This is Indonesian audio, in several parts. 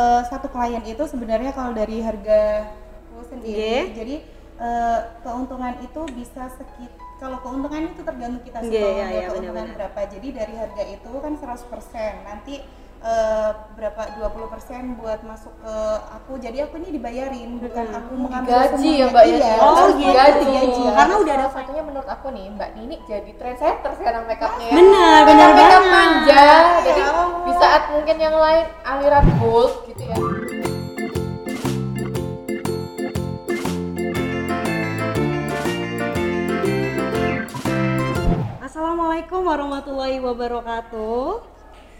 eh, satu klien itu sebenarnya kalau dari harga sendiri, Nggih. jadi eh, keuntungan itu bisa sekit kalau keuntungan itu tergantung kita sih kalau iya, ada iya, keuntungan benar-benar. berapa. Jadi dari harga itu kan 100%. Nanti eh, berapa 20% buat masuk ke aku. Jadi aku ini dibayarin bukan aku mengambil gaji ya mbak ya Iya, Oh, gitu. gaji, gaji. karena udah ada satunya menurut aku nih mbak Nini jadi trendsetter sekarang makeupnya ya Benar, benar banget. manja jadi Ya di saat mungkin yang lain aliran gold gitu ya Assalamualaikum warahmatullahi wabarakatuh.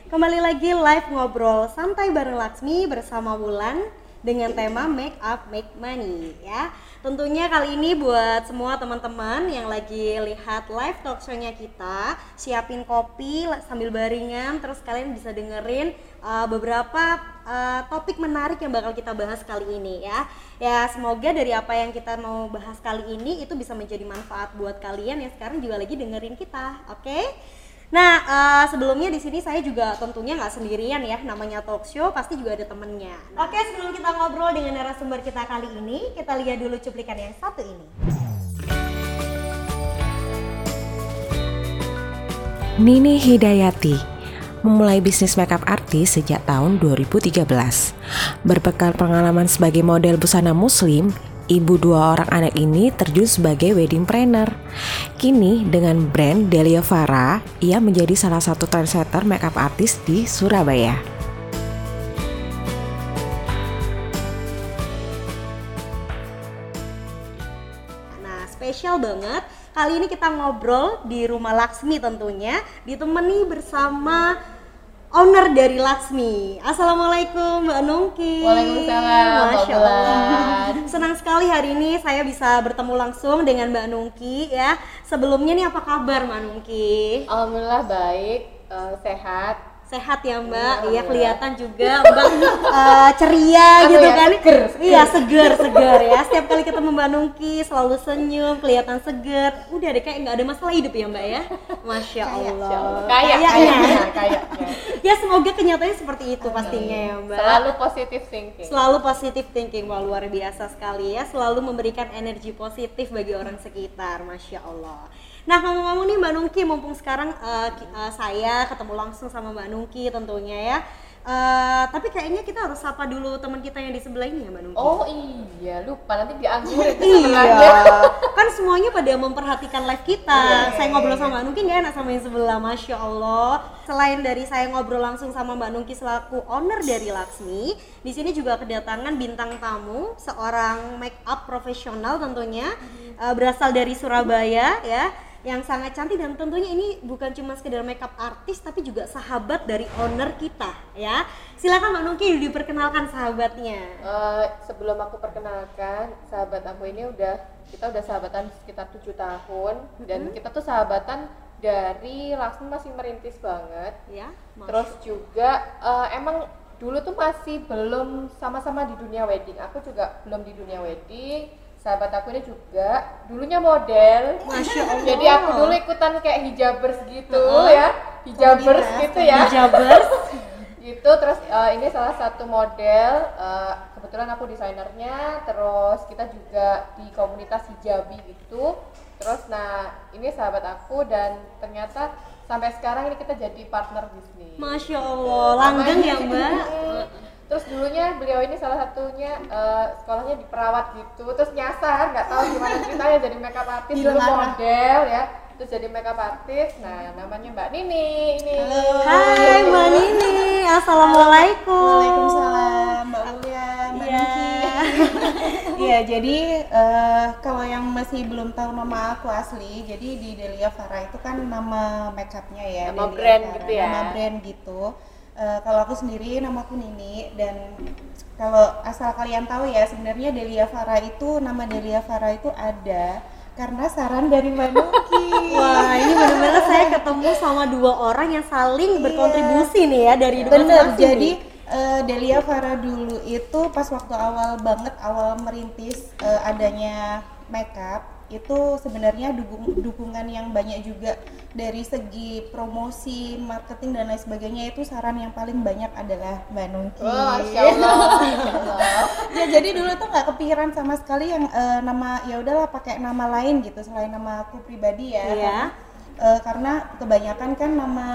Kembali lagi live ngobrol santai bareng Laksmi bersama Wulan dengan tema Make Up Make Money ya. Tentunya kali ini buat semua teman-teman yang lagi lihat live talk show-nya kita, siapin kopi sambil baringan terus kalian bisa dengerin uh, beberapa uh, topik menarik yang bakal kita bahas kali ini ya. Ya semoga dari apa yang kita mau bahas kali ini itu bisa menjadi manfaat buat kalian yang sekarang juga lagi dengerin kita, oke? Nah eh, sebelumnya di sini saya juga tentunya nggak sendirian ya, namanya talk show pasti juga ada temennya. Oke sebelum kita ngobrol dengan narasumber kita kali ini, kita lihat dulu cuplikan yang satu ini. Nini Hidayati memulai bisnis makeup artis sejak tahun 2013. Berbekal pengalaman sebagai model busana muslim, ibu dua orang anak ini terjun sebagai wedding planner. Kini dengan brand Delia Farah, ia menjadi salah satu trendsetter makeup artis di Surabaya. Nah, spesial banget. Kali ini kita ngobrol di rumah Laksmi tentunya, ditemani bersama owner dari Laksmi. Assalamualaikum Mbak Nungki. Waalaikumsalam, Masya Allah. Senang sekali hari ini saya bisa bertemu langsung dengan Mbak Nungki ya. Sebelumnya nih apa kabar Mbak Nungki? alhamdulillah baik eh, sehat Sehat ya Mbak, Iya, alhamdulillah. kelihatan juga Mbak eh, ceria gitu ya, kan? Seger, seger. Iya seger, seger ya. Setiap kali ketemu Mbak Nungki selalu senyum, kelihatan seger. Udah deh kayak nggak ada masalah hidup ya Mbak ya? Masya Allah. Kayak Kayaknya. kayaknya kayaknya Ya semoga kenyataannya seperti itu pastinya ya Mbak. Selalu positif thinking. Selalu positif thinking, wah luar biasa sekali ya. Selalu memberikan energi positif bagi orang sekitar, Masya Allah Nah ngomong-ngomong nih Mbak Nungki, mumpung sekarang ki- eh, saya ketemu langsung sama Mbak Nungki tentunya ya. Eh, Tapi kayaknya kita harus sapa dulu teman kita yang di sebelah ini ya Mbak Nungki. Oh iya lupa nanti dianggurin Iya, kan semuanya pada memperhatikan live kita. Iya, saya ngobrol sama Mbak Nungki nggak enak sama yang sebelah, masya Allah. Selain dari saya ngobrol langsung sama Mbak Nungki selaku owner dari Laksmi, di sini juga kedatangan bintang tamu, seorang make up profesional tentunya eh, berasal dari Surabaya ya yang sangat cantik dan tentunya ini bukan cuma sekedar makeup artis tapi juga sahabat dari owner kita ya. Silakan Mbak Nungki diperkenalkan sahabatnya. Eh, sebelum aku perkenalkan sahabat aku ini udah kita udah sahabatan sekitar tujuh tahun dan kita tuh sahabatan dari Laksmi masih merintis banget. Ya terus juga eh, emang dulu tuh masih belum sama-sama di dunia wedding. Aku juga belum di dunia wedding sahabat aku ini juga dulunya model. Masya Allah. jadi aku dulu ikutan kayak hijabers gitu Heeh. ya. Hijabers gitu ya. Hijabers gitu terus eh, ini salah satu model eh, kebetulan aku desainernya terus kita juga di komunitas hijabi gitu. Terus nah ini sahabat aku dan ternyata sampai sekarang ini kita jadi partner bisnis. Masya Allah, langgeng ya mbak. Terus dulunya beliau ini salah satunya eh, sekolahnya di perawat gitu terus nyasar nggak tahu gimana ceritanya jadi makeup artist dulu Dilarang. model ya terus jadi makeup artist nah namanya Mbak Nini ini Halo. Hai Mbak Nini, Assalamualaikum Waalaikumsalam, Mbak Ulia, Mbak Iya. Nungki. Iya, jadi eh, kalau yang masih belum tahu nama aku asli, jadi di Delia Farah itu kan nama makeupnya ya. Nama Delia brand Farah, gitu ya. Nama brand gitu. Eh, kalau aku sendiri nama aku Nini dan kalau asal kalian tahu ya sebenarnya Delia Farah itu nama Delia Farah itu ada karena saran dari Mbak Nungki. Wah ini benar-benar saya ketemu sama dua orang yang saling berkontribusi nih ya dari Bener, masing-masing jadi nih. eh, Delia Farah dulu itu pas waktu awal banget awal merintis eh, adanya makeup itu sebenarnya dukung, dukungan yang banyak juga dari segi promosi, marketing dan lain sebagainya itu saran yang paling banyak adalah Mbak Nungki. Oh, Allah. Ya jadi dulu tuh nggak kepikiran sama sekali yang eh, nama ya udahlah pakai nama lain gitu selain nama aku pribadi ya. Iya. Karena, eh, karena kebanyakan kan nama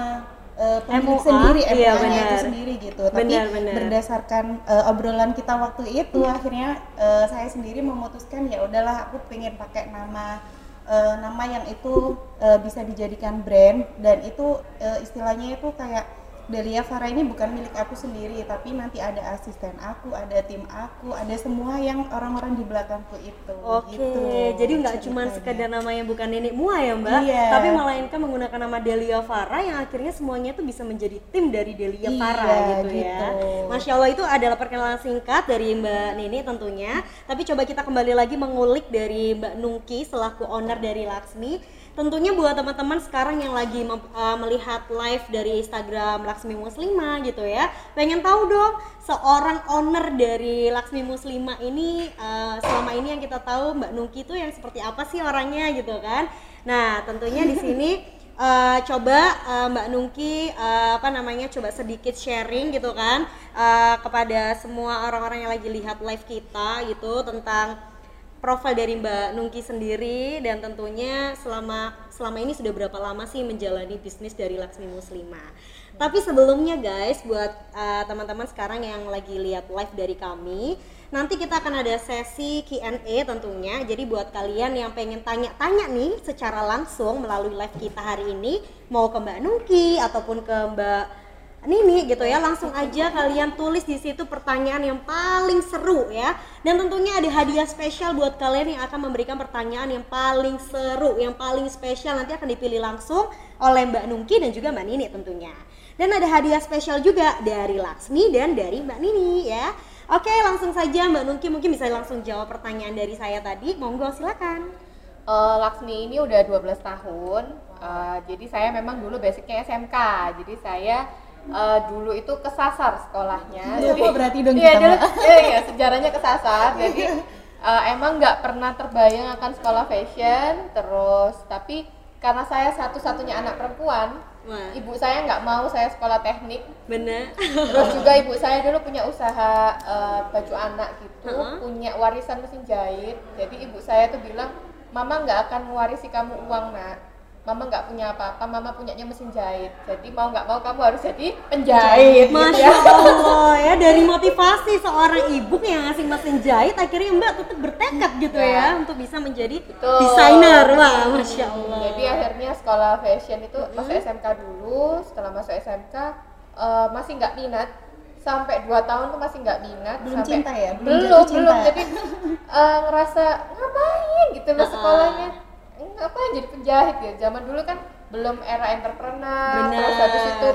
eh, pemilik MUA, sendiri, iya, itu sendiri gitu. Tapi Benar, benar. berdasarkan eh, obrolan kita waktu itu akhirnya eh, saya sendiri memutuskan ya udahlah aku pengen pakai nama eh, nama yang itu eh, bisa dijadikan brand dan itu eh, istilahnya itu kayak Delia Farah ini bukan milik aku sendiri tapi nanti ada asisten aku, ada tim aku, ada semua yang orang-orang di belakangku itu. Oke, gitu jadi nggak cuma sekedar nama yang bukan nenek mua ya mbak, Iya. tapi melainkan menggunakan nama Delia Farah yang akhirnya semuanya tuh bisa menjadi tim dari Delia Iya, Farah gitu, ya. gitu. Masya Allah itu adalah perkenalan singkat dari Mbak Nini tentunya. Tapi coba kita kembali lagi mengulik dari Mbak Nungki selaku owner dari Laksmi. Tentunya buat teman-teman sekarang yang lagi uh, melihat live dari Instagram Laksmi Muslima gitu ya, pengen tahu dong seorang owner dari Laksmi Muslima ini uh, selama ini yang kita tahu Mbak Nungki itu yang seperti apa sih orangnya gitu kan? Nah tentunya di sini uh, coba uh, Mbak Nungki uh, apa namanya coba sedikit sharing gitu kan uh, kepada semua orang-orang yang lagi lihat live kita gitu tentang profil dari Mbak Nungki sendiri dan tentunya selama selama ini sudah berapa lama sih menjalani bisnis dari Laksmi Muslima. Tapi sebelumnya guys, buat uh, teman-teman sekarang yang lagi lihat live dari kami, nanti kita akan ada sesi Q&A tentunya. Jadi buat kalian yang pengen tanya-tanya nih secara langsung melalui live kita hari ini, mau ke Mbak Nungki ataupun ke Mbak Nini gitu ya langsung aja kalian tulis di situ pertanyaan yang paling seru ya. Dan tentunya ada hadiah spesial buat kalian yang akan memberikan pertanyaan yang paling seru yang paling spesial. Nanti akan dipilih langsung oleh Mbak Nungki dan juga Mbak Nini tentunya. Dan ada hadiah spesial juga dari Laksmi dan dari Mbak Nini ya. Oke langsung saja Mbak Nungki mungkin bisa langsung jawab pertanyaan dari saya tadi. Monggo silakan. Eh, Laksmi ini udah 12 tahun. Eh, jadi saya memang dulu basicnya SMK. Jadi saya eh, dulu itu kesasar sekolahnya. Loh, kok berarti dong iya, kita, iya, iya, sejarahnya kesasar. Jadi eh, emang nggak pernah terbayang akan sekolah fashion. Terus tapi karena saya satu-satunya anak perempuan, Wah. ibu saya nggak mau saya sekolah teknik. bener Terus juga ibu saya dulu punya usaha eh, baju anak gitu, Heeh. punya warisan mesin jahit. Jadi ibu saya tuh bilang, mama nggak akan mewarisi kamu uang nak. Mama nggak punya apa-apa, mama punyanya mesin jahit. Jadi mau nggak mau kamu harus jadi penjahit. gitu Masya ya. Allah ya dari motivasi seorang ibu yang ngasih mesin jahit akhirnya Mbak tetap bertekad gitu ya, Ya. untuk bisa menjadi Betul. desainer wah Masya Allah Jadi akhirnya sekolah fashion itu masuk SMK dulu. Setelah masuk SMK eh, masih nggak minat. Sampai 2 tahun tuh masih nggak minat. Belum sampai, cinta ya? Belum Belum, cinta. Jadi eh, ngerasa ngapain gitu loh sekolahnya. Ngapain jadi penjahit ya? Zaman dulu kan belum era entrepreneur. Bener. Terus habis itu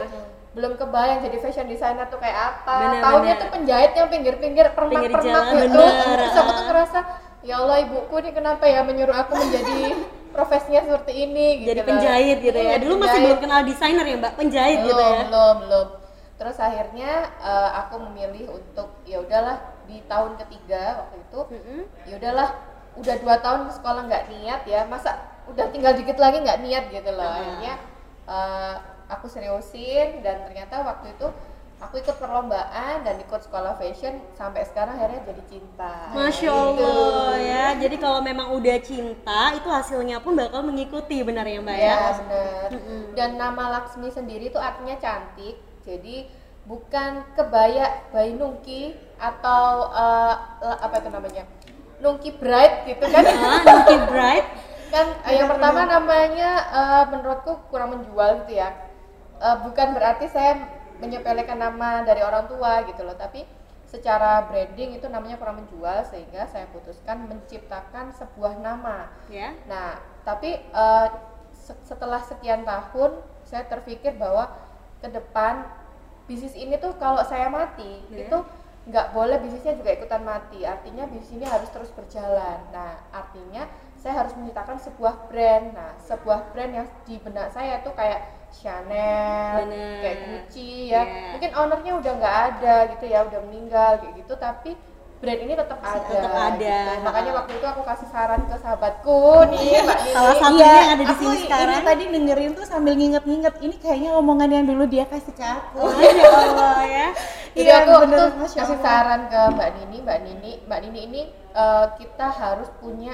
belum kebayang jadi fashion designer tuh kayak apa. Bener, Tahunnya bener. tuh penjahit yang pinggir-pinggir Pinggir jalan, gitu. bener. Terus aku tuh ngerasa ya Allah ibuku nih kenapa ya menyuruh aku menjadi profesinya seperti ini gitu jadi loh. penjahit gitu ya Iya, dulu masih penjahit. belum kenal desainer ya Mbak penjahit belum, gitu ya belum belum terus akhirnya eh, aku memilih untuk ya udahlah di tahun ketiga waktu itu Mm-mm. ya udahlah udah dua tahun ke sekolah nggak niat ya masa udah tinggal dikit lagi nggak niat gitu loh Ah. akhirnya eh, aku seriusin dan ternyata waktu itu aku ikut perlombaan dan ikut sekolah fashion sampai sekarang akhirnya jadi cinta Masya Gitu. Allah ya jadi kalau memang udah cinta itu hasilnya pun bakal mengikuti benar ya Mbak ya Ya benar. Dan nama Laksmi sendiri itu artinya cantik. Jadi bukan kebaya bayi nungki atau eh, apa itu namanya nungki bright gitu kan? Ah, Nungki Bright kan eh, yang pertama namanya eh, menurutku kurang menjual gitu ya. Eh, bukan berarti saya menyepelekan nama dari orang tua gitu loh, tapi secara branding itu namanya kurang menjual sehingga saya putuskan menciptakan sebuah nama. ya Nah, tapi se- setelah sekian tahun saya terpikir bahwa ke depan bisnis ini tuh kalau saya mati Iya. itu nggak boleh bisnisnya juga ikutan mati. Artinya bisnis ini harus terus berjalan. Nah, artinya saya harus menciptakan sebuah brand. Nah, sebuah brand yang di benak saya tuh kayak Chanel, Bener. kayak Gucci ya. Iya. Mungkin ownernya udah nggak ada gitu ya, udah meninggal kayak gitu. Tapi brand ini tetap ada. tetap ada. gitu. Makanya waktu itu aku kasih saran ke sahabatku nih, Mbak Nini. Salah satu- Iya, yang ada di sini sekarang. Ini tadi dengerin tuh sambil nginget-nginget. Ini kayaknya omongan yang dulu dia kasih ke aku. Masya Allah ya Jadi Iya, aku bener, Masya kasih Allah. saran ke Mbak Nini, Mbak Nini, Mbak Nini ini eh, kita harus punya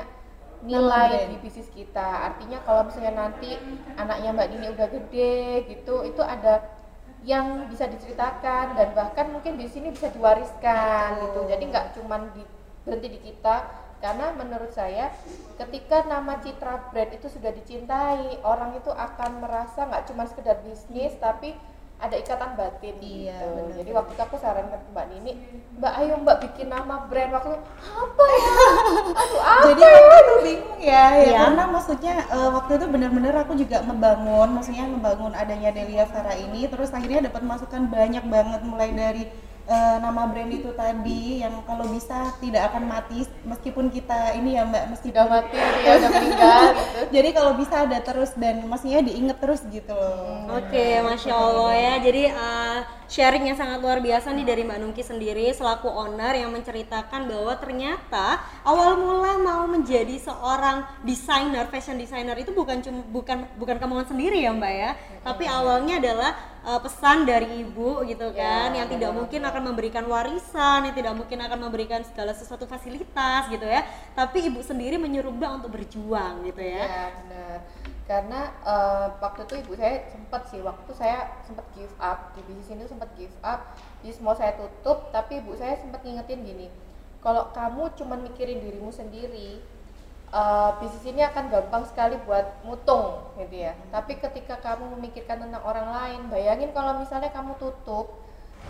nilai di bisnis kita. Artinya kalau misalnya nanti anaknya Mbak Nini udah gede gitu, itu ada yang bisa diceritakan dan bahkan mungkin di sini bisa diwariskan gitu. Jadi nggak cuman di, berhenti di kita karena menurut saya ketika nama citra brand itu sudah dicintai orang itu akan merasa nggak cuma sekedar bisnis tapi ada ikatan batin Iya, gitu. benar, Jadi waktu itu aku sarankan ke Mbak Nini, Mbak ayo Mbak bikin nama brand waktu itu, apa ya? Aduh apa? Jadi waktu itu bingung ya, ya Iya. karena maksudnya eh, waktu itu benar-benar aku juga membangun, maksudnya membangun adanya Delia Farah ini, terus akhirnya dapat masukan banyak banget mulai dari eh, nama brand itu tadi yang kalau bisa tidak akan mati meskipun kita ini ya Mbak meskipun Udah mati, udah meninggal gitu. Jadi kalau bisa ada terus dan maksudnya diinget terus gitu loh. Oke, masya Allah ya. Jadi uh, sharing yang sangat luar biasa nih dari Mbak Nungki sendiri selaku owner yang menceritakan bahwa ternyata awal mula mau menjadi seorang desainer, fashion designer itu bukan cuma bukan bukan kemauan sendiri ya Mbak ya, tapi awalnya adalah uh, pesan dari ibu gitu kan, yang tidak mungkin akan memberikan warisan, yang tidak mungkin akan memberikan segala sesuatu fasilitas gitu ya, tapi ibu sendiri menyuruh Mbak untuk berjuang gitu ya. Ya benar. Karena eh, waktu itu ibu saya sempat sih, waktu saya sempat give up di bisnis ini sempat give up, jadi semua saya tutup. Tapi ibu saya sempat ngingetin gini, kalau kamu cuma mikirin dirimu sendiri, eh, bisnis ini akan gampang sekali buat mutung gitu ya. Tapi ketika kamu memikirkan tentang orang lain, bayangin kalau misalnya kamu tutup,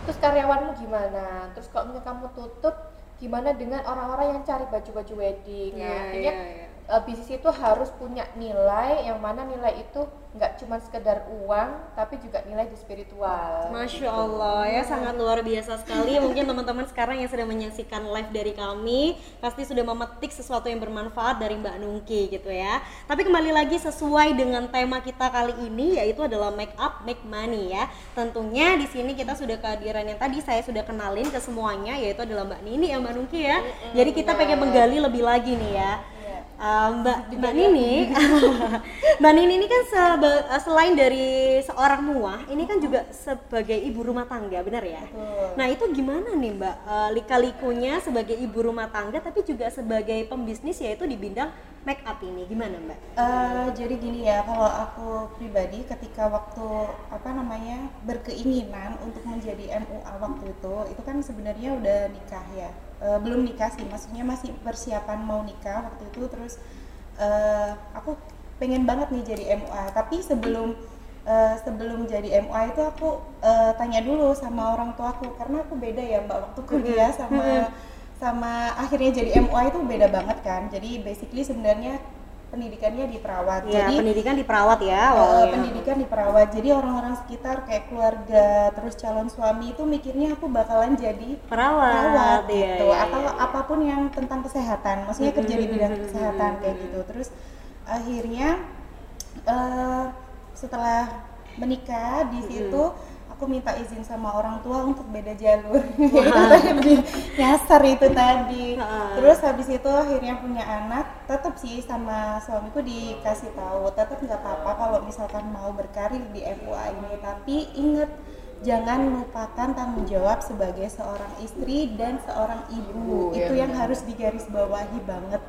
terus karyawanmu gimana? Terus kalau misalnya kamu tutup, gimana dengan orang-orang yang cari baju-baju wedding? Nah, Iya, akhirnya iya, iya. Uh, bisnis itu harus punya nilai yang mana nilai itu nggak cuma sekedar uang tapi juga nilai di spiritual. Masya Allah ya sangat luar biasa sekali. Mungkin teman-teman sekarang yang sedang menyaksikan live dari kami pasti sudah memetik sesuatu yang bermanfaat dari Mbak Nungki gitu ya. Tapi kembali lagi sesuai dengan tema kita kali ini yaitu adalah make up make money ya. Tentunya di sini kita sudah kehadiran yang tadi saya sudah kenalin ke semuanya yaitu adalah Mbak Nini ya Mbak Nungki ya. Jadi kita pengen menggali lebih lagi nih ya Uh, Mbak Mbak Nini, Mbak Nini ini kan seba- uh, selain dari seorang muah, ini kan juga sebagai ibu rumah tangga, benar ya? Betul. Nah itu gimana nih Mbak uh, lika-likunya sebagai ibu rumah tangga, tapi juga sebagai pembisnis yaitu di bidang make up ini, gimana Mbak? Eh, jadi gini ya, kalau aku pribadi ketika waktu apa namanya berkeinginan untuk menjadi MUA waktu itu, itu kan sebenarnya udah nikah ya, Eh, belum nikah sih, maksudnya masih persiapan mau nikah waktu itu, terus eh, aku pengen banget nih jadi MUA, tapi sebelum eh, sebelum jadi MUA itu aku eh, tanya dulu sama orang tuaku karena aku beda ya mbak. Waktu kuliah sama sama akhirnya jadi MUA itu beda banget kan, jadi basically sebenarnya pendidikannya di perawat. Ya, jadi pendidikan di perawat ya awalnya. pendidikan di perawat. Jadi orang-orang sekitar kayak keluarga terus calon suami itu mikirnya aku bakalan jadi Perawat, perawat iya, gitu iya, atau iya. apa pun yang tentang kesehatan. Maksudnya kerja di bidang kesehatan kayak gitu. Terus akhirnya eh, setelah menikah di situ aku minta izin sama orang tua untuk beda jalur itu tadi nyasar itu tadi terus habis itu akhirnya punya anak tetap sih sama suamiku dikasih tahu tetap nggak apa-apa kalau misalkan mau berkarir di MUA ini. Tapi ingat jangan lupakan tanggung jawab sebagai seorang istri dan seorang ibu, Ibu, itu ya yang harus digarisbawahi banget.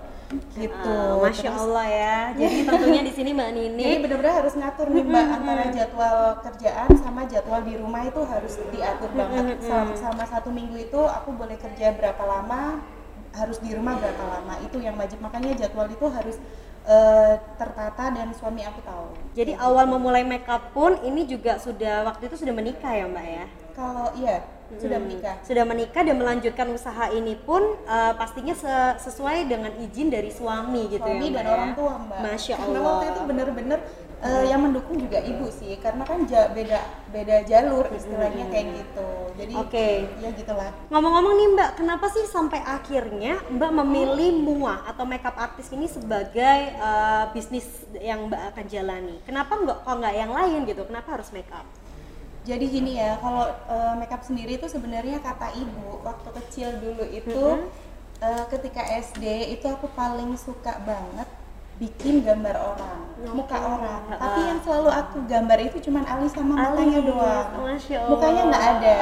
Gitu. Ah, Masya Terus- Allah ya. Jadi tentunya di sini Mbak Nini jadi benar-benar harus ngatur nih mbak antara jadwal kerjaan sama jadwal di rumah itu harus diatur banget. Selama, selama satu minggu itu aku boleh kerja berapa lama, harus di rumah berapa lama itu yang wajib. Makanya jadwal itu harus eh, tertata dan suami aku tahu. Jadi awal memulai makeup pun ini juga sudah waktu itu sudah menikah ya Mbak ya? Kalau iya sudah menikah. Sudah menikah dan melanjutkan usaha ini pun eh, pastinya se- sesuai dengan izin dari suami gitu suami ya Mbak dan ya? orang tua mbak. Masya Karena Allah. waktu itu bener-bener eh, yang mendukung juga ibu sih, karena kan ja- beda beda jalur istilahnya kayak gitu. Jadi Oke. ya gitulah. Ngomong-ngomong nih Mbak, kenapa sih sampai akhirnya Mbak memilih muah atau makeup artist ini sebagai eh, bisnis yang Mbak akan jalani? Kenapa nggak kok nggak yang lain gitu? Kenapa harus makeup? jadi gini ya kalau uh, makeup sendiri itu sebenarnya kata ibu waktu kecil dulu itu Mhm. uh, ketika SD itu aku paling suka banget bikin gambar orang muka orang. Ha-ha. tapi yang selalu aku gambar itu cuman alis sama matanya Alis, doang. Masya Allah. mukanya nggak ada.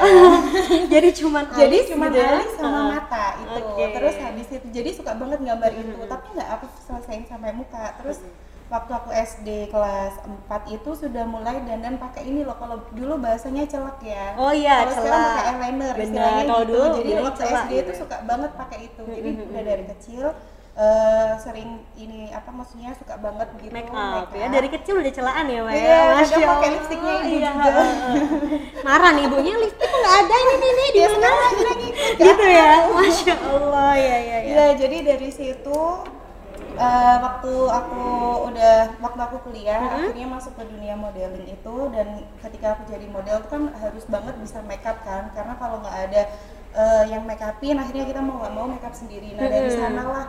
Jadi cuman jadi alis cuma gitu ya? alis sama mata itu. Oke. terus habis itu jadi suka banget gambar itu. Tapi nggak aku selesaiin sampai muka. Terus waktu aku SD kelas 4 itu sudah mulai dandan pakai ini loh. Kalau dulu bahasanya celak ya. Oh iya, kalau sekarang celak. pakai eyeliner Benar, istilahnya kalau gitu. dulu jadi waktu celak SD gitu itu ya. suka banget pakai itu. Jadi udah dari kecil eh, sering ini apa maksudnya suka banget gitu make up ya. dari kecil udah celaan ya Mbak Iya, ya kadang Masya pakai lipstiknya ibu Iya, juga. marah nih ibunya lipstik nggak ada ini nih nih di Dia mana? gitu ya? Masya Allah ya ya ya. Iya, jadi dari situ eh, waktu aku udah waktu aku kuliah akhirnya masuk ke dunia modeling itu dan ketika aku jadi model tuh kan harus banget bisa makeup kan karena kalau nggak ada eh, yang make upin akhirnya kita mau nggak mau makeup sendiri. Nah dari sanalah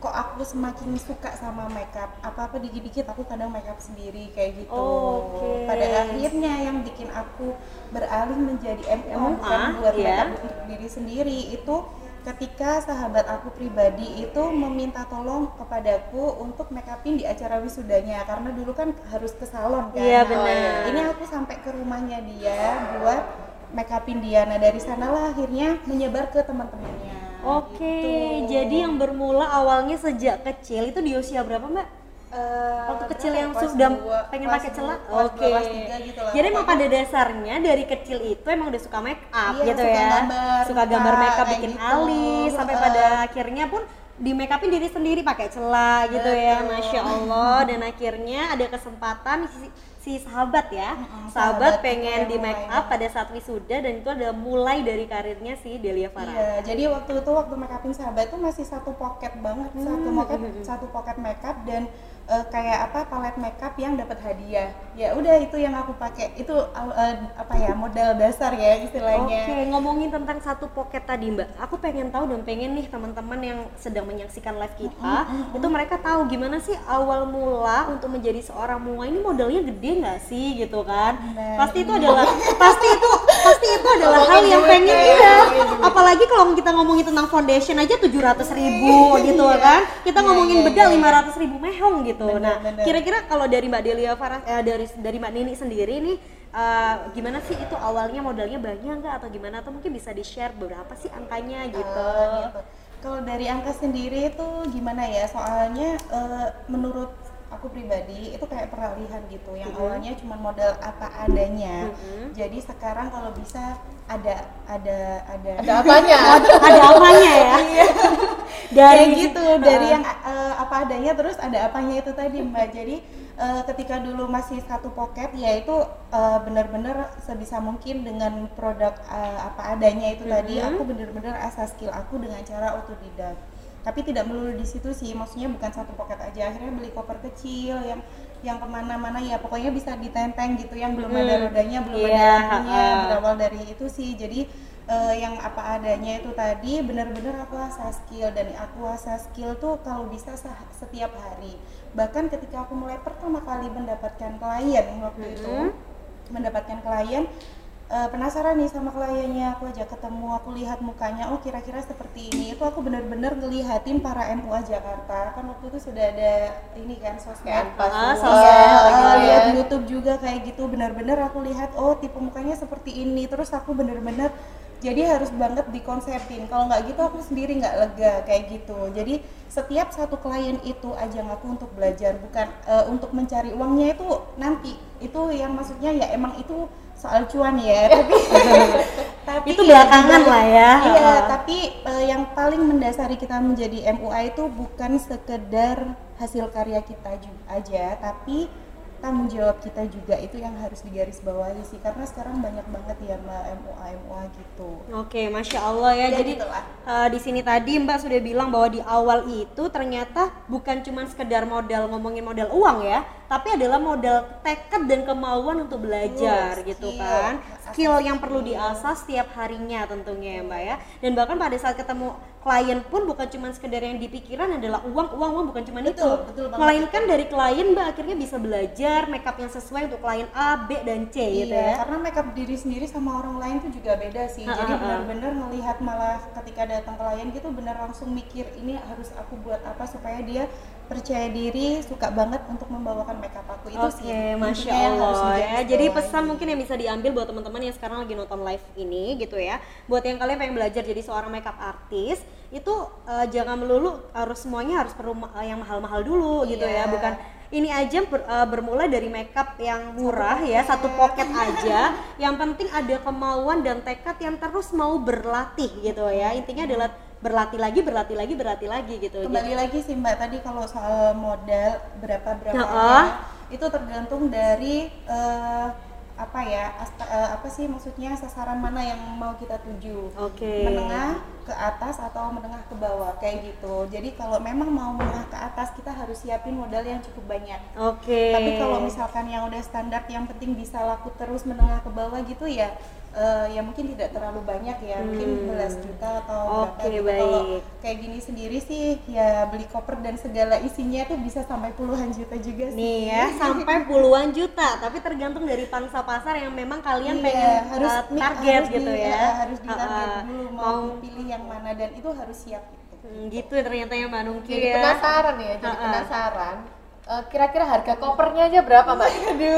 kok aku semakin suka sama makeup apa apa dikit-dikit aku kadang makeup sendiri kayak gitu. Oke. Pada akhirnya yang bikin aku beralih menjadi MUA MUA, bukan buat iya. makeup untuk diri sendiri itu ketika sahabat aku pribadi itu meminta tolong kepadaku untuk make upin di acara wisudanya karena dulu kan harus ke salon kan. Iya, Nah, benar. Ini aku sampai ke rumahnya dia buat make upin dia. Nah dari sanalah akhirnya menyebar ke teman-temannya. Oke, gitu. jadi yang bermula awalnya sejak kecil itu di usia berapa Mbak? Eh, Waktu kecil yang ya? Kelas sudah dua, pengen pakai celak? Oke. tiga gitu lah. Jadi emang pada dasarnya dari kecil itu emang udah suka make up Iya, gitu suka ya. gambar, suka gambar make up bikin gitu. alis sampai Heeh. pada akhirnya pun di make upin diri sendiri pakai celak gitu ya. Betul. Masya Allah dan akhirnya ada kesempatan si, sahabat ya. Sahabat sahabat pengen yang di make up pada saat wisuda dan itu adalah mulai dari karirnya si Delia Farah. Iya, jadi waktu itu waktu make upin sahabat tuh masih satu pocket banget, satu Hmm, pocket satu pocket makeup dan eh, kayak apa palet makeup yang dapat hadiah. Ya udah itu yang aku pakai. Itu eh, apa ya modal dasar ya istilahnya. Oke, ngomongin tentang satu pocket tadi Mbak, aku pengen tahu dan pengen nih teman-teman yang sedang menyaksikan live kita, itu mereka tahu gimana sih awal mula untuk menjadi seorang mua ini modalnya gede nggak sih gitu kan? Nah, pasti itu adalah, pasti itu, pasti itu adalah hal yang pengen iya. Apalagi kalau kita ngomongin tentang foundation aja 700 ribu gitu kan, kita Iya, ngomongin iya, bedah iya. 500 ribu mehong gitu. Bener, nah, kira-kira kalau dari Mbak Delia Farah, eh, dari dari Mbak Nini sendiri nih eh, gimana sih itu awalnya modalnya banyak nggak atau gimana atau mungkin bisa di share berapa sih angkanya gitu Eh, gitu. Kalau dari angka sendiri itu gimana ya? Soalnya eh, menurut aku pribadi itu kayak peralihan gitu. Yang awalnya cuma modal apa adanya. Jadi sekarang kalau bisa ada ada ada. Ada apanya? ada apanya ya? Kayak gitu dari yang eh, apa adanya terus ada apanya itu tadi mbak. Jadi eh, ketika dulu masih satu pocket yaitu eh, benar-benar sebisa mungkin dengan produk eh, apa adanya itu tadi aku benar-benar asas skill aku dengan cara otodidak tapi tidak melulu di situ sih maksudnya bukan satu pocket aja. Akhirnya beli koper kecil yang yang ke mana-mana ya. Pokoknya bisa ditenteng gitu yang belum ada rodanya belum Iya, ada lampunya ha-ha. berawal dari itu sih. Jadi eh, yang apa adanya itu tadi benar-benar aku asah skill. Dan aku asah skill tuh kalau bisa setiap hari. Bahkan ketika aku mulai pertama kali mendapatkan klien waktu itu mendapatkan klien eh, penasaran nih sama kliennya aku ajak ketemu aku lihat mukanya oh kira-kira seperti ini. Itu aku benar-benar ngelihatin para MUA Jakarta. Kan waktu itu sudah ada ini kan sosmed Kayak pas Ah, semua sosmed, Iya, gitu eh, ya. lihat di YouTube juga kayak gitu. Benar-benar aku lihat oh tipe mukanya seperti ini. Terus aku benar-benar jadi harus banget dikonsepin. Kalau nggak gitu aku sendiri nggak lega kayak gitu. Jadi setiap satu klien itu ajang aku untuk belajar. Bukan eh, untuk mencari uangnya itu nanti. Itu yang maksudnya ya emang itu soal cuan ya tapi tapi Itu belakangan lah ya. iya Heeh. tapi eh, yang paling mendasari kita menjadi MUA itu bukan sekedar hasil karya kita juga aja tapi tanggung jawab kita juga itu yang harus digarisbawahi sih karena sekarang banyak banget ya mbak MUA MUA gitu Oke, masya Allah ya. Ya, Jadi gitulah. eh, di sini tadi Mbak sudah bilang bahwa di awal itu ternyata bukan cuma sekedar modal ngomongin modal uang ya, tapi adalah modal tekad dan kemauan untuk belajar Betul, gitu skill. kan. skill yang perlu diasah setiap harinya tentunya ya mbak ya dan bahkan pada saat ketemu klien pun bukan cuma sekedar yang dipikiran adalah uang uang uang bukan cuma itu Betul, betul banget. melainkan dari klien mbak akhirnya bisa belajar makeup yang sesuai untuk klien A B dan C gitu iya, ya karena makeup diri sendiri sama orang lain tuh juga beda sih. Ha, Jadi benar-benar melihat malah ketika datang klien gitu benar langsung mikir ini harus aku buat apa supaya dia percaya diri, suka banget untuk membawakan makeup aku itu Oke, sih. masya Allah ya. Jadi pesan mungkin yang bisa diambil buat teman-teman yang sekarang lagi nonton live ini gitu ya. Buat yang kalian pengen belajar jadi seorang makeup artist, itu eh, jangan melulu harus semuanya harus perlu ma- eh, yang mahal-mahal dulu gitu ya. Iya. Bukan ini aja ber- eh, bermula dari makeup yang murah ya, satu pocket aja. Yang penting ada kemauan dan tekad yang terus mau berlatih gitu ya. Intinya adalah berlatih lagi, berlatih lagi, berlatih lagi gitu. kembali lagi sih mbak tadi kalau soal modal berapa berapa Heeh. itu tergantung dari eh, apa ya asta- eh, apa sih maksudnya sasaran mana yang mau kita tuju Oke. menengah ke atas atau menengah ke bawah kayak gitu jadi kalau memang mau menengah ke atas kita harus siapin modal yang cukup banyak Oke. tapi kalau misalkan yang udah standar yang penting bisa laku terus menengah ke bawah gitu ya eh, ya mungkin tidak terlalu banyak ya mungkin belas juta atau Hmm. Oke, berapa gitu kalau baik. kayak gini sendiri sih ya beli koper dan segala isinya tuh bisa sampai puluhan juta juga sih Nih ya, sampai puluhan juta, tapi tergantung dari pangsa pasar yang memang kalian Iya, pengen harus uh, target harus gitu di- ya. eh, harus ditarget Uh, uh, dulu mau, mau- pilih yang mana dan itu harus siap gitu. Hmm, gitu ya ternyata ya Mbak Nungki jadi ya. penasaran ya jadi Ha-ha. penasaran Eh, kira-kira harga kopernya aja berapa mbak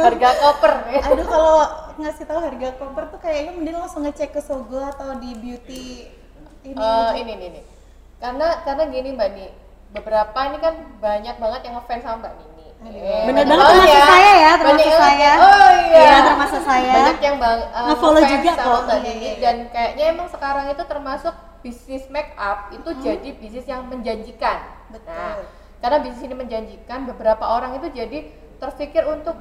harga koper ya Aduh kalau ngasih tahu harga koper tuh kayaknya mending langsung ngecek ke Sogo atau di beauty ini. Eh, ini nih nih karena karena gini mbak nih beberapa ini kan banyak banget yang ngefans sama mbak Nini Eh, Bener banyak banget banget termasuk saya ya, termasuk Banyak saya. ya. oh iya Iya, termasuk saya. banyak yang bang eh, Nge-follow ngefans juga sama kok. mbak Iya, Nini iya, dan kayaknya emang sekarang itu termasuk bisnis make up itu jadi bisnis yang menjanjikan Betul. nah karena bisnis ini menjanjikan beberapa orang itu jadi terpikir untuk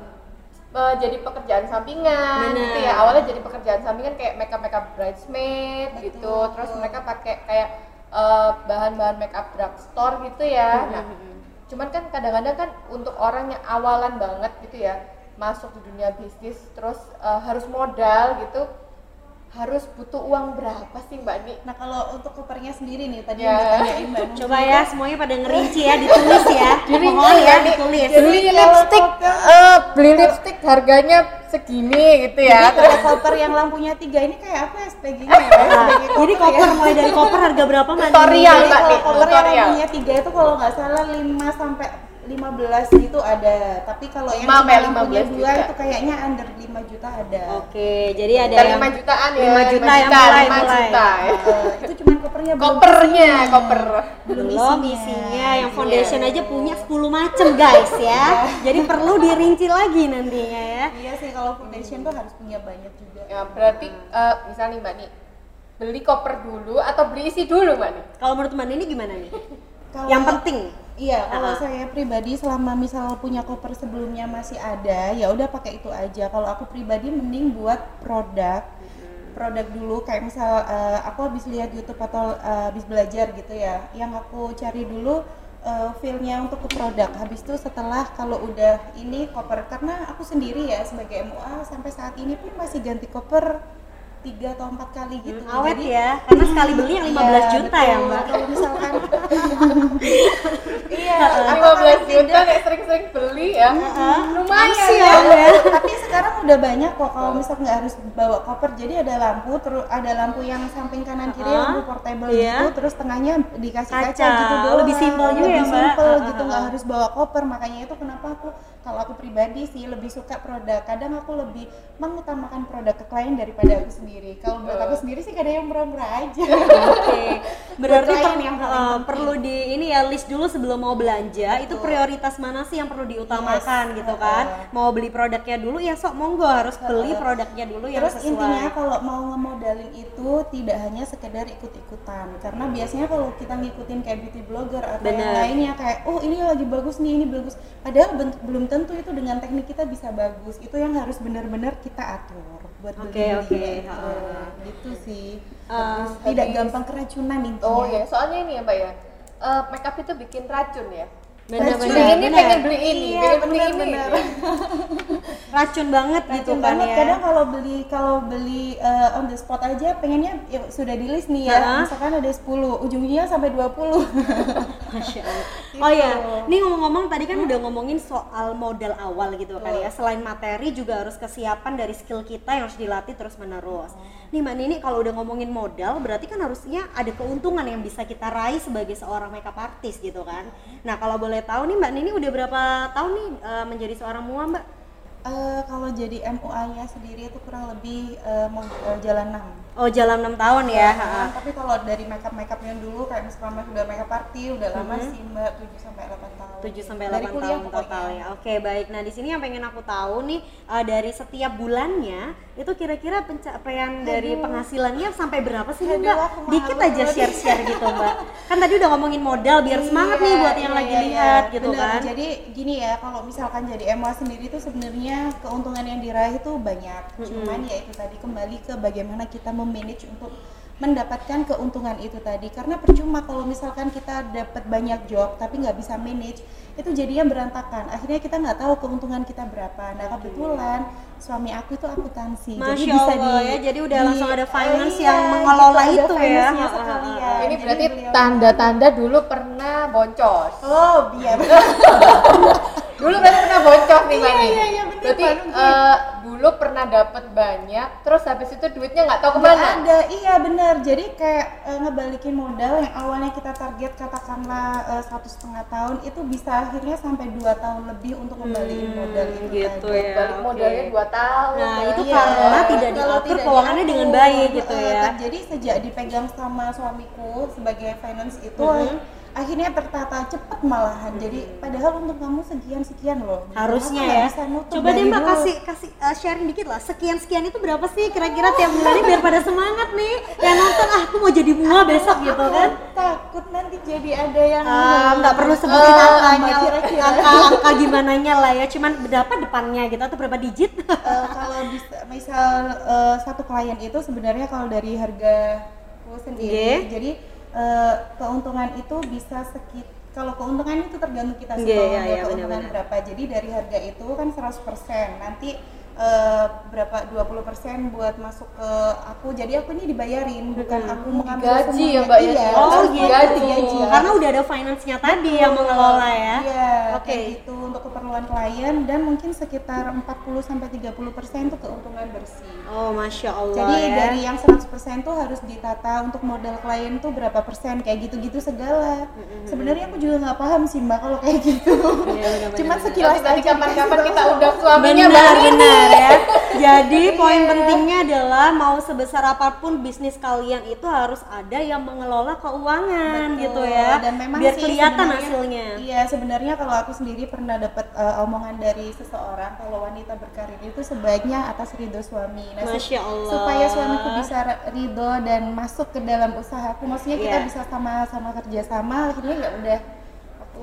eh, jadi pekerjaan sampingan Bener. gitu ya awalnya jadi pekerjaan sampingan kayak makeup makeup bridesmaid Betul. gitu terus mereka pakai kayak eh, bahan-bahan makeup drugstore gitu ya nah cuman kan kadang-kadang kan untuk orang yang awalan banget gitu ya masuk di dunia bisnis terus eh, harus modal gitu harus butuh uang berapa sih mbak Ni? Nah kalau untuk kopernya sendiri nih tadi Ya. yang ditanyain Mbak Coba ya semuanya pada ngerinci ya, ditulis ya. Mohon ya ditulis. beli lipstick eh, beli lipstick harganya segini gitu ya Kalau koper yang lampunya tiga ini kayak apa SPG-nya ya? Nah, SPG jadi koper koper ya? mulai dari koper harga berapa Mbak? Tutorial, Jadi Mbak kalau koper yang lampunya tiga itu kalau nggak salah 5 sampai 15 gitu ada. Tapi kalau yang lampunya 15 dua juta. itu kayaknya under 5 juta ada. Oke, jadi ada yang 5 jutaan ya 5 juta yang mulai, 5 mulai. juta ya. Eh, itu cuma kopernya belum kopernya isinya. koper belum belum isinya. isinya yang foundation aja punya 10 macem guys ya. Jadi perlu dirinci lagi nantinya ya. Iya sih kalau foundation tuh harus punya banyak juga. ya berarti eh, misalnya nih mbak Ni beli koper dulu atau beli isi dulu mbak Ni? Kalau menurut Mbak Nini gimana nih? Yang penting Iya, kalau Ah. saya pribadi selama misal punya koper sebelumnya masih ada, ya udah pakai itu aja. Kalau aku pribadi mending buat produk. Produk dulu kayak misal eh, aku habis lihat YouTube atau eh, habis belajar gitu ya. Yang aku cari dulu eh, feel-nya untuk ke produk. Habis itu setelah kalau udah ini koper karena aku sendiri ya sebagai MUA sampai saat ini pun masih ganti koper tiga atau empat kali gitu. awet Jadi- ya, karena sekali beli yang 15 Iya, juta ya betul. Mbak. Kalau misalkan iya, 15 kalau juta tidak kayak sering-sering beli ya lumayan Langsung ya ya. tapi sekarang udah banyak kok kalau misal nggak harus bawa koper jadi ada lampu terus ada lampu yang samping kanan kiri Uh-huh. lampu portable Iya. gitu terus tengahnya dikasih kaca, Kaca. gitu doang Lebih simpel juga lebih ya, Mbak? simpel Uh-huh. gitu nggak harus bawa koper makanya itu kenapa aku kalau aku pribadi sih lebih suka produk kadang aku lebih mengutamakan produk ke klien daripada aku sendiri kalau buat aku sendiri sih kadang yang murah-murah aja. Oke, berarti klien per- yang paling eh, penting. perlu di ini ya list dulu sebelum mau belanja. Itu Betul. prioritas mana sih yang perlu diutamakan Yes, gitu kan? uh-uh. Mau beli produknya dulu ya sok monggo. Harus beli produknya dulu yang Terus sesuai. intinya kalau mau ngemodalin itu tidak hanya sekedar ikut-ikutan. Karena biasanya kalau kita ngikutin kayak beauty blogger atau yang Bener. lainnya kayak oh ini lagi bagus nih ini bagus. Padahal belum tentu itu dengan teknik kita bisa bagus. Itu yang harus benar-benar kita atur buat Oke, beli oke, gitu. ha. gitu sih. Uh, Terus tidak gampang keracunan intinya. Oh ya soalnya ini ya mbak ya. Eh, makeup itu bikin racun ya Bener-bener, beli ini bener. pengen beli ini Iya, pengen beli ini bener-bener. Racun banget gitu Racun kan banget. ya. Kadang kalau beli kalau beli uh, on the spot aja pengennya ya, sudah di list nih ya. Hah? Misalkan ada 10, ujungnya sampai 20. Masya Allah. Oh ya, ini ngomong-ngomong tadi kan udah ngomongin soal modal awal gitu kan ya. Selain materi juga harus kesiapan dari skill kita yang harus dilatih terus menerus. Nih Mbak Nini kalau udah ngomongin modal berarti kan harusnya ada keuntungan yang bisa kita raih sebagai seorang makeup artist gitu kan. Nah kalau boleh tahu nih Mbak Nini udah berapa tahun nih eh, menjadi seorang mua Mbak? Eh, kalau jadi MUA-nya sendiri itu kurang lebih eh, mau eh, jalan 6. Oh jalan 6 tahun ya. ha. Nah, tapi kalau dari makeup makeup yang dulu kayak misalkan udah makeup party udah lama sih mbak 7 sampai 8 tahun 7 sampai Dari 8 kuliah tahun total ya. Oke, baik. Nah, di sini yang pengen aku tahu nih eh, dari setiap bulannya itu kira-kira pencapaian dari penghasilannya sampai berapa sih Aduh, Mbak? Dikit aja share-share gitu, Mbak. Kan tadi udah ngomongin modal biar semangat nih Iya, buat yang iya, lagi iya, lihat iya. gitu Bener. kan. Jadi gini ya, kalau misalkan jadi MUA sendiri itu sebenarnya keuntungan yang diraih itu banyak. Cuman ya itu tadi kembali ke bagaimana kita memanage untuk mendapatkan keuntungan itu tadi. Karena percuma kalau misalkan kita dapat banyak job tapi nggak bisa manage, itu jadinya berantakan. Akhirnya kita nggak tahu keuntungan kita berapa. Nah kebetulan suami aku itu akuntansi, jadi Masya bisa Allah di ya, jadi udah langsung ada finance Iya, yang mengelola gitu, ada itu ya. sekalian. ini Jadi berarti tanda-tanda dulu pernah boncos Oh, biar dulu berarti pernah boncos nih mbak Iya, nih iya, iya, bener, berarti eh, dulu pernah dapat banyak terus habis itu duitnya nggak tahu ke mana ada, iya bener. Jadi kayak eh, ngebalikin modal yang awalnya kita target katakanlah eh, satu setengah tahun itu bisa akhirnya sampai dua tahun lebih untuk kembaliin modal itu gitu tadi. ya. balik modalnya dua tahun Nah, itu Iya, karena tidak kalau diatur tidak keuangannya dengan baik gitu eh, ya. Jadi sejak dipegang sama suamiku sebagai finance itu Mhm. Akhirnya tertata cepet malahan. Jadi padahal untuk kamu sekian sekian loh. harusnya ya. bisa Coba deh Mbak kasih kasih uh, sharing dikit lah. Sekian sekian itu berapa sih kira-kira tiap bulannya biar pada semangat nih. Yang nonton ah aku mau jadi bunga besok gitu kan. takut nanti jadi ada yang Ah, nggak perlu sebutin Eh, angkanya, kira-kira. angka angka gimana nya lah ya. Cuman berapa depannya gitu atau berapa digit? Eh, kalau bisa, misal eh, satu klien itu sebenarnya kalau dari harga sendiri, Iya. jadi eh, keuntungan itu bisa sekit kalau keuntungan itu tergantung kita sih iya, mau iya, keuntungan benar-benar. berapa. Jadi dari harga itu kan 100%. Nanti eh, berapa 20% buat masuk ke aku. Jadi aku ini dibayarin, bukan aku mengambil semuanya. ya, Mbak, ya? Iya, Oh gitu. digaji. Karena udah ada finance-nya tadi yang mengelola ya. Iya, Oke. gitu untuk keperluan klien dan mungkin sekitar 40 sampai 30% itu keuntungan bersih. Oh, masya Allah. Jadi ya. dari yang 100% tuh harus ditata untuk modal klien tuh berapa persen kayak gitu-gitu segala. Sebenarnya aku juga nggak paham sih mbak kalau kayak gitu. Iya. Cuman sekilas tadi aja kapan-kapan kita udah suaminya benar Nini. Benar ya jadi poin Iya. pentingnya adalah mau sebesar apa pun bisnis kalian itu harus ada yang mengelola keuangan Betul. gitu ya Dan memang biar sih kelihatan hasilnya Iya, sebenarnya kalau aku sendiri pernah dapat uh, omongan dari seseorang kalau wanita berkarir itu sebaiknya atas ridho suami. Nah, Masya Allah. supaya suamiku bisa ridho dan masuk ke dalam usahaku, maksudnya kita Iya. bisa sama-sama kerjasama, akhirnya ya udah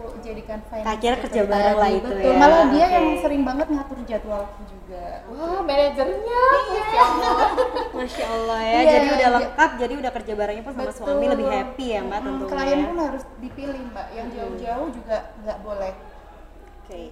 aku jadikan finance. Itu kerja bareng lah itu Betul. ya. Malah dia Oke. yang sering banget ngatur jadwalku juga. wah manajernya Masya Allah. Masya Allah ya Iya, jadi udah iya. lengkap jadi udah kerja barengnya pun sama Betul. suami lebih happy ya mbak Hmm, tentunya Klien pun harus dipilih mbak, yang jauh-jauh juga nggak boleh. Oke.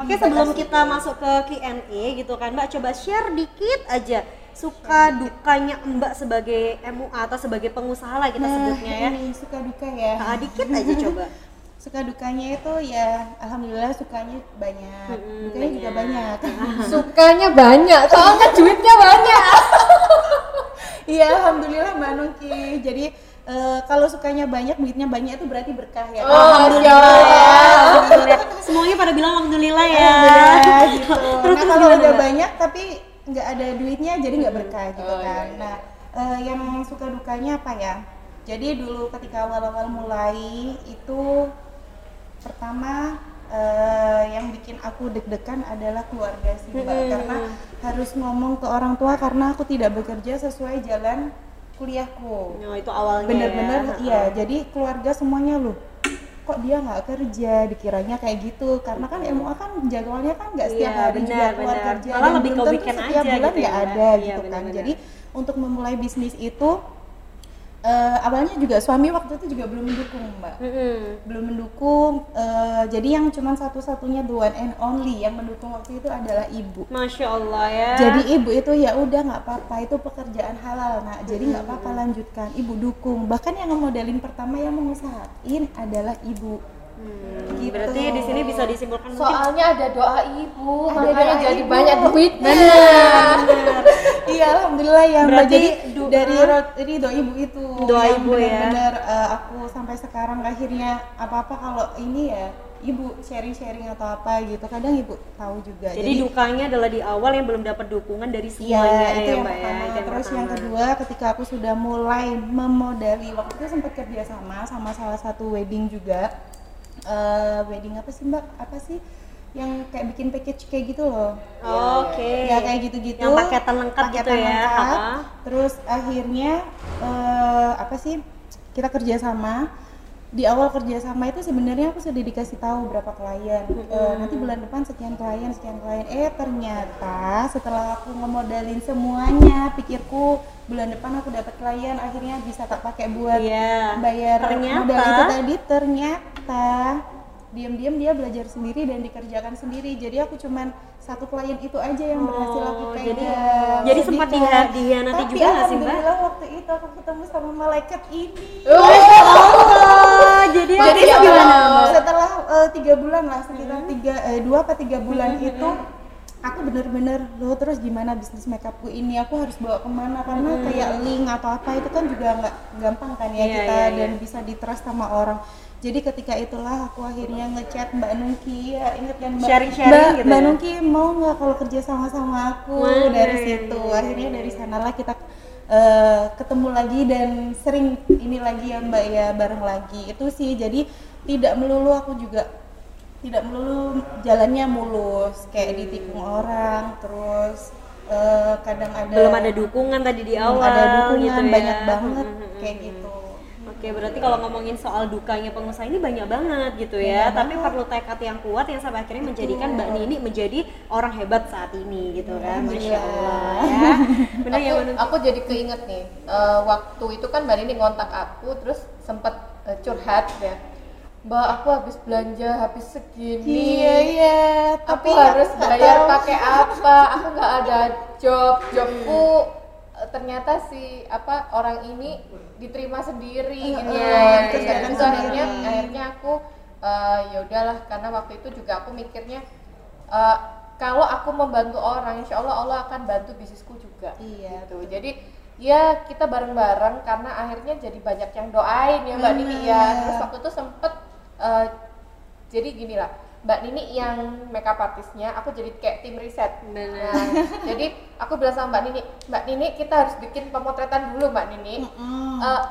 Oke, sebelum kita masuk ke Q&A gitu kan, Mbak coba share dikit aja suka dukanya Mbak sebagai MUA atau sebagai pengusaha lah kita sebutnya ya. Nah, ini suka duka ya. Nah, dikit aja coba. suka dukanya itu ya alhamdulillah sukanya banyak. Mm-mm, dukanya juga banyak. Sukanya banyak soalnya duitnya banyak. Iya alhamdulillah mbak Nuki jadi eh, kalau sukanya banyak duitnya banyak itu berarti berkah ya. Oh, Alhamdulillah ya. Alhamdulillah. Semuanya pada bilang alhamdulillah ya. Alhamdulillah, gitu. terus nah terus kalau gimana, udah banyak tapi nggak ada duitnya jadi nggak berkah gitu Oh, kan. iya, iya. nah eh, yang suka dukanya apa ya? Jadi dulu ketika awal-awal mulai itu pertama eh, yang bikin aku deg-degan adalah keluarga sih mbak Mm-mm. karena harus ngomong ke orang tua karena aku tidak bekerja sesuai jalan kuliahku Oh, itu awalnya bener-bener ya. iya jadi keluarga semuanya loh kok dia nggak kerja dikiranya kayak gitu karena kan MUA kan jadwalnya kan nggak setiap Iya, hari juga benar, keluar benar. kerja Malah dan lebih ke weekend setiap aja bulan gitu ya, ada Iya, gitu kan benar-benar. jadi untuk memulai bisnis itu eh, awalnya juga suami waktu itu juga belum mendukung mbak Mm-mm. belum mendukung eh, jadi yang cuma satu-satunya the one and only yang mendukung waktu itu adalah ibu Masya Allah ya. jadi ibu itu ya udah nggak apa-apa itu pekerjaan halal nak jadi nggak apa-apa lanjutkan ibu dukung bahkan yang ngemodelin pertama yang mengusahain adalah ibu Hmm, Gitu. Berarti di sini bisa disimpulkan mungkin Soalnya ada doa ibu, Ada makanya doa jadi ibu. banyak duit. Benar. iya alhamdulillah ya mbak Berarti jadi doa- dari dari doa ibu itu Doa yang ibu ya. benar-benar eh, aku sampai sekarang akhirnya apa-apa kalau ini ya ibu sharing-sharing atau apa gitu kadang ibu tahu juga Jadi, dukanya adalah di awal yang belum dapat dukungan dari Iya, semuanya itu ya yang Mbak ya. pertama. Itu yang Terus yang pertama. kedua, ketika aku sudah mulai memodali, waktu itu sempat kerja sama sama salah satu wedding juga. Eh, wedding apa sih Mbak? Apa sih? Yang kayak bikin package kayak gitu loh. Oke. Ya kayak gitu-gitu. Yang paketan lengkap gitu Paketan ya. lengkap. Ha-ha. Terus akhirnya eh, apa sih? Kita kerja sama. Di awal kerja sama itu sebenarnya aku sudah dikasih tahu berapa klien. Eh, nanti bulan depan sekian klien, sekian klien. Eh ternyata setelah aku ngemodalin semuanya, pikirku bulan depan aku dapat klien, akhirnya bisa tak pakai buat Iya. bayar Ternyata- modal itu tadi. Ternyata diam-diam dia belajar sendiri dan dikerjakan sendiri. Jadi aku cuman satu klien itu aja yang berhasil aku Oh, pegang. jadi- jadi sempat kan? dihianati Tapi juga nggak sih, Mbak? waktu itu aku ketemu sama malaikat ini. Oh, jadi Jadi akhirnya apa? gimana? Mbak? Setelah eh, tiga bulan lah sekitar Hmm. tiga eh, dua apa tiga bulan itu aku bener-bener loh terus gimana bisnis makeupku ini aku harus bawa ke mana karena kayak link atau apa itu kan juga nggak gampang kan ya Hmm. Iya, kita iya, iya. dan bisa ditrust sama orang jadi ketika itulah aku akhirnya ngechat Mbak Nungki ya inget kan Mbak Sharing-sharing Mbak, gitu Mbak ya? Nungki mau nggak kalau kerja sama sama aku Wah, dari iya, situ iya, iya. akhirnya dari sanalah kita eh, ketemu lagi dan sering ini lagi ya Mbak ya bareng lagi itu sih jadi tidak melulu aku juga tidak melulu jalannya mulus kayak ditikung orang terus eh, kadang ada Belum ada dukungan tadi di belum awal ada dukungan gitu ya. banyak banget Hmm, hmm, hmm, kayak hmm. gitu Oke, berarti kalau ngomongin soal dukanya pengusaha ini banyak banget gitu ya. Banyak Tapi banget. perlu tekad yang kuat yang sampai akhirnya menjadikan Mbak Nini menjadi orang hebat saat ini gitu kan. Masya Allah ya. Benar ya aku, Nuni? aku jadi keinget nih eh, waktu itu kan mbak Nini ngontak aku terus sempet eh, curhat ya mbak aku habis belanja habis segini iya iya aku tapi harus nggak bayar pakai apa aku nggak ada job jobku eh, ternyata si apa orang ini diterima sendiri Iya, gitu iya, Terus akhirnya akhirnya aku eh, ya udahlah karena waktu itu juga aku mikirnya eh, kalau aku membantu orang insya Allah Allah akan bantu bisnisku juga Iya, gitu. jadi ya kita bareng-bareng karena akhirnya jadi banyak yang doain ya mbak Nini ya. Terus waktu itu sempet eh, jadi gini lah Mbak Nini yang makeup artisnya, aku jadi kayak tim riset. Bener. Nah, jadi aku bilang sama Mbak Nini, Mbak Nini kita harus bikin pemotretan dulu Mbak Nini. Mm-mm. Eh,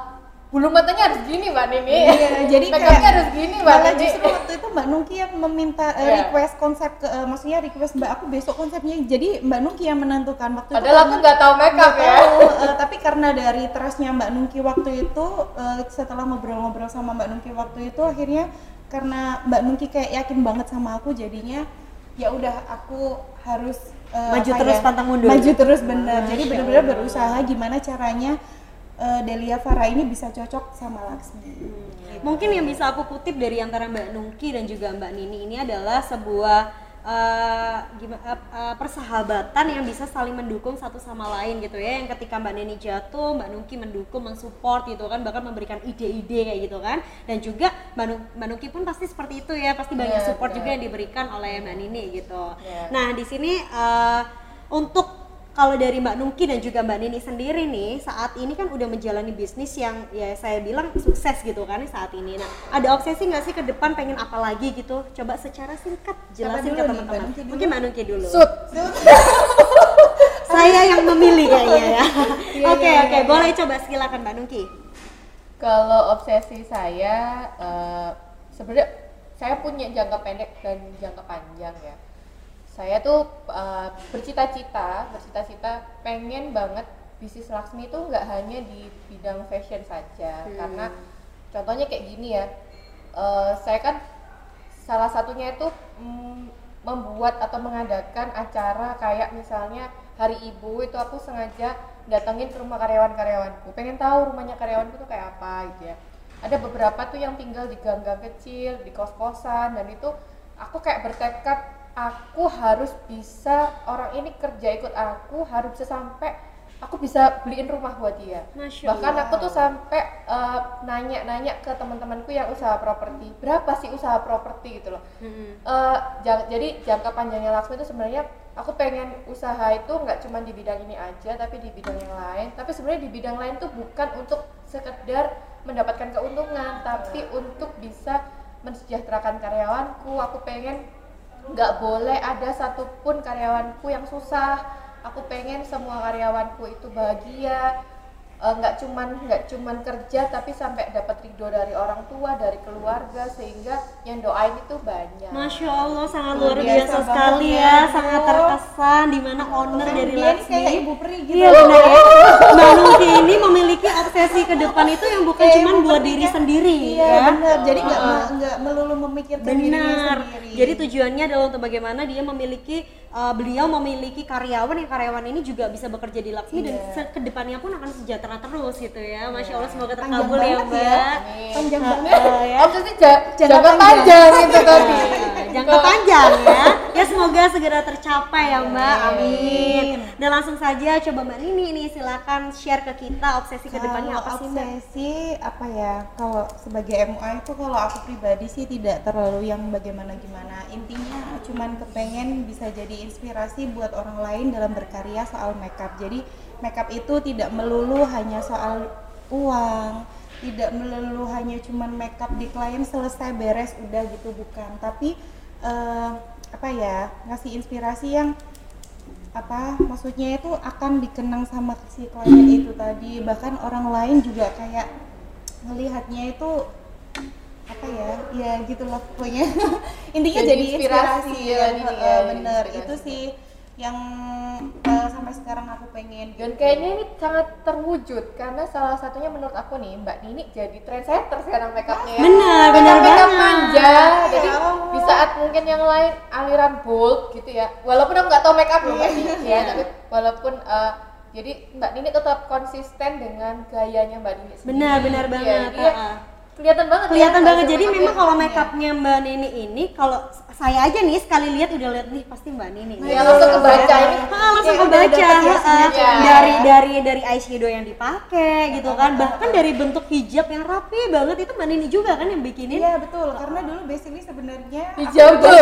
bulu matanya harus gini Mbak Nini. Iya, jadi makeupnya kayak harus gini Mbak malah Nini. justru waktu itu Mbak Nungki yang meminta eh, Iya. request konsep ke eh, maksudnya request Mbak aku besok konsepnya jadi Mbak Nungki yang menentukan waktu Padahal aku karena- nggak tahu makeup ya. tahu, eh, tapi karena dari trustnya Mbak Nungki waktu itu eh, setelah ngobrol-ngobrol sama Mbak Nungki waktu itu akhirnya karena Mbak Nungki kayak yakin banget sama aku jadinya ya udah aku harus eh, Maju terus, ya, pantang mundur. maju terus bener jadi Masya bener-bener Allah. berusaha gimana caranya eh, Delia Farah ini bisa cocok sama Laksmi Mungkin yang bisa aku kutip dari antara Mbak Nungki dan juga Mbak Nini ini adalah sebuah eh, eh, eh, persahabatan yang bisa saling mendukung satu sama lain gitu ya. Yang ketika Mbak Nini jatuh, Mbak Nungki mendukung, mensupport gitu kan, bahkan memberikan ide-ide kayak gitu kan. Dan juga Mbak, Nu- Mbak Nungki pun pasti seperti itu ya, pasti banyak Iya, support betul. juga yang diberikan oleh Mbak Nini gitu. Iya. Nah di sini eh, untuk kalau dari Mbak Nungki dan juga Mbak Nini sendiri nih saat ini kan udah menjalani bisnis yang ya saya bilang sukses gitu kan saat ini. Nah ada obsesi nggak sih ke depan pengen apa lagi gitu? Coba secara singkat jelasin ke teman-teman. Mungkin Mbak Nungki dulu. Sud. Saya yang memilih kayaknya ya. Iya, Oke iya, oke iya, boleh coba silakan Mbak Nungki. Kalau obsesi saya eh, sebenarnya saya punya jangka pendek dan jangka panjang ya. Saya tuh eh, bercita-cita, bercita-cita pengen banget bisnis Laksmi itu nggak hanya di bidang fashion saja, Hmm. karena contohnya kayak gini ya. eh, saya kan salah satunya itu mm, membuat atau mengadakan acara kayak misalnya Hari Ibu itu aku sengaja datengin ke rumah karyawan-karyawanku pengen tahu rumahnya karyawanku tuh kayak apa gitu ya ada beberapa tuh yang tinggal di gang-gang kecil di kos-kosan dan itu aku kayak bertekad aku harus bisa orang ini kerja ikut aku harus bisa sampai aku bisa beliin rumah buat dia. Masya bahkan Allah. aku tuh sampai eh, nanya-nanya ke teman-temanku yang usaha properti. Berapa sih usaha properti gitu loh. Eh, jang- jadi jangka panjangnya Laksmi itu sebenarnya aku pengen usaha itu nggak cuma di bidang ini aja tapi di bidang yang lain. Tapi sebenarnya di bidang lain tuh bukan untuk sekedar mendapatkan keuntungan tapi untuk bisa mensejahterakan karyawanku. Aku pengen nggak boleh ada satupun karyawanku yang susah. Aku pengen semua karyawanku itu bahagia. Eh, nggak cuman nggak cuman kerja tapi sampai dapat ridho dari orang tua dari keluarga sehingga yang doain itu banyak. Masya Allah sangat Luar biasa biasa, sekali ya, ya, sangat terkesan di mana owner dari kayak ibu peri gitu. Iya benar ini memiliki obsesi ke depan itu yang bukan Kayak cuma ibu buat diri sendiri iya ya. bener jadi nggak me- nggak melulu memikirkan dirinya Benar. sendiri Jadi tujuannya adalah untuk bagaimana dia memiliki uh, beliau memiliki karyawan yang karyawan ini juga bisa bekerja di Laksmi dan Iya. ke depannya pun akan sejahtera terus gitu ya. Masya Allah semoga terkabul ya Mbak. ya panjang banget uh, ya. Obsesi ja- Jangka jangka panjang. itu tadi. Jangka panjang ya. Ya semoga segera tercapai ya Mbak. Amin. Dan langsung saja coba Mbak Nini nih silakan share ke kita obsesi ke depannya Kalau apa sih Mbak? obsesi apa ya kalau sebagai MUA itu kalau aku pribadi sih tidak terlalu yang bagaimana gimana intinya cuman kepengen bisa jadi inspirasi buat orang lain dalam berkarya soal makeup. Jadi makeup itu tidak melulu hanya soal uang tidak melulu hanya cuman makeup di klien selesai beres udah gitu bukan. Tapi eh, apa ya ngasih inspirasi yang apa maksudnya itu akan dikenang sama si klien itu tadi. Bahkan orang lain juga kayak melihatnya itu apa ya ya gitulah pokoknya intinya Jadi jadi, inspirasi inspirasi, ya, ya, ya, bener inspirasi. itu sih yang eh, sampai sekarang aku pengen Dan gitu. kayaknya ini sangat terwujud karena salah satunya menurut aku nih Mbak Nini jadi trendsetter sekarang makeupnya ya. Benar, benar Makeup banget. manja. Jadi Ya Allah. di saat mungkin yang lain aliran bold gitu ya. Walaupun aku nggak tahu makeup loh Mbak Nini ya, tapi walaupun eh, jadi Mbak Nini tetap konsisten dengan gayanya Mbak Nini sendiri. Benar, benar Iya, banget. jadi ya. Kelihatan banget kelihatan ya, banget jadi memang kalau makeupnya Mbak Nini ini kalau saya aja nih sekali lihat udah lihat nih pasti Mbak Nini Ya, langsung kebaca ini. Ah, langsung Kayak udah kebaca. ya ah, sengaja. dari dari dari eyeshadow yang dipakai gitu kan. Bahkan dari bentuk hijab yang rapi banget itu Mbak Nini juga kan yang bikinin. Iya betul, karena dulu basically sebenarnya Masya Allah,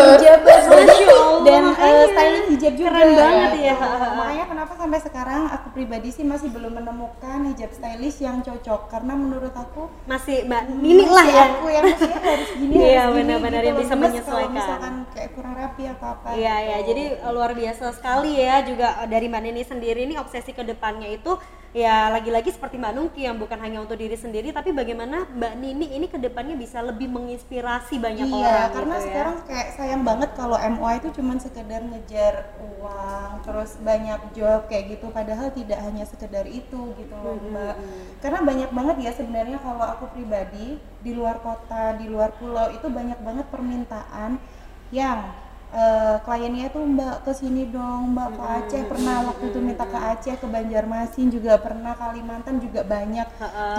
dan eh, makanya. styling hijab juga. Keren banget ya. Makanya kenapa sampai sekarang aku pribadi sih masih belum menemukan hijab stylish yang cocok? Karena menurut aku masih Mbak Nini lah masih yang aku yang maksudnya harus gini Iya, benar-benar gitu yang bisa menyesuaikan. Kalau misalkan kayak kurang rapi atau apa. Iya gitu. ya, jadi eh, luar biasa sekali ya juga eh, dari Mbak Nini sendiri ini obsesi ke depannya itu ya lagi-lagi seperti Mbak Nungki yang bukan hanya untuk diri sendiri tapi bagaimana Mbak Nini ini ke depannya bisa lebih menginspirasi banyak iya, orang karena gitu ya. sekarang kayak sayang banget kalau MUA itu cuma sekedar ngejar uang, terus banyak job kayak gitu padahal tidak hanya sekedar itu gitu loh, Mbak. Karena banyak banget ya sebenarnya kalau aku pribadi di luar kota, di luar pulau itu banyak banget permintaan yang eh, kliennya tuh Mbak ke sini dong, Mbak ke Aceh pernah. Waktu itu minta ke Aceh, ke Banjarmasin juga pernah, Kalimantan juga banyak.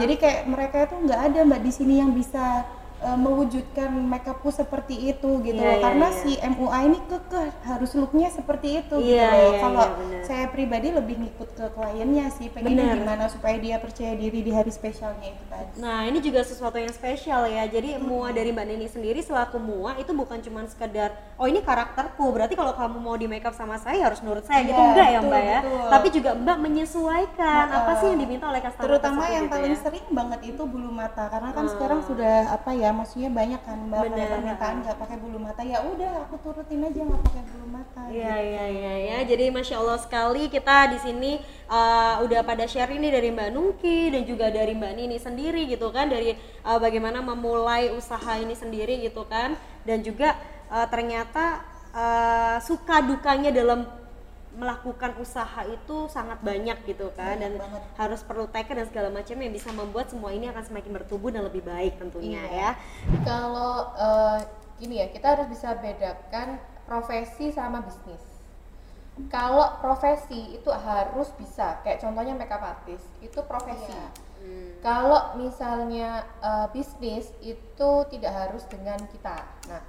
Jadi kayak mereka itu nggak ada Mbak di sini yang bisa eh, mewujudkan makeupku seperti itu gitu Iya, loh. iya, Karena iya. si MUA ini kekeh harus looknya seperti itu gitu Iya, loh. iya, Kalau iya, benar. saya pribadi lebih ngikut ke kliennya sih, Benar. gimana supaya dia percaya diri di hari spesialnya itu tadi. Nah ini juga sesuatu yang spesial ya. Jadi mua dari Mbak Nini sendiri selaku mua itu bukan cuma sekedar oh ini karakterku. Berarti kalau kamu mau di makeup sama saya harus nurut saya gitu Iya, enggak ya betul, Mbak ya. betul. Tapi juga Mbak menyesuaikan Heeh. apa sih yang diminta oleh customer Terutama yang gitu paling ya. sering banget itu bulu mata karena kan sekarang sudah apa ya, maksudnya banyak kan mbak kalau permintaan nggak pakai bulu mata ya udah aku turutin aja nggak pakai bulu mata. Iya gitu. iya iya ya. Jadi masya Allah sekali kita di sini uh, udah pada share ini dari Mbak Nungki dan juga dari Mbak Nini sendiri gitu kan dari uh, bagaimana memulai usaha ini sendiri gitu kan dan juga uh, ternyata uh, suka dukanya dalam melakukan usaha itu sangat banyak gitu kan dan banget. harus perlu tekad dan segala macam yang bisa membuat semua ini akan semakin bertumbuh dan lebih baik tentunya ya. Kalau eh, gini ya, kita harus bisa bedakan profesi sama bisnis. kalau profesi itu harus bisa kayak contohnya makeup artist itu profesi Iya. kalau misalnya eh, bisnis itu tidak harus dengan kita nah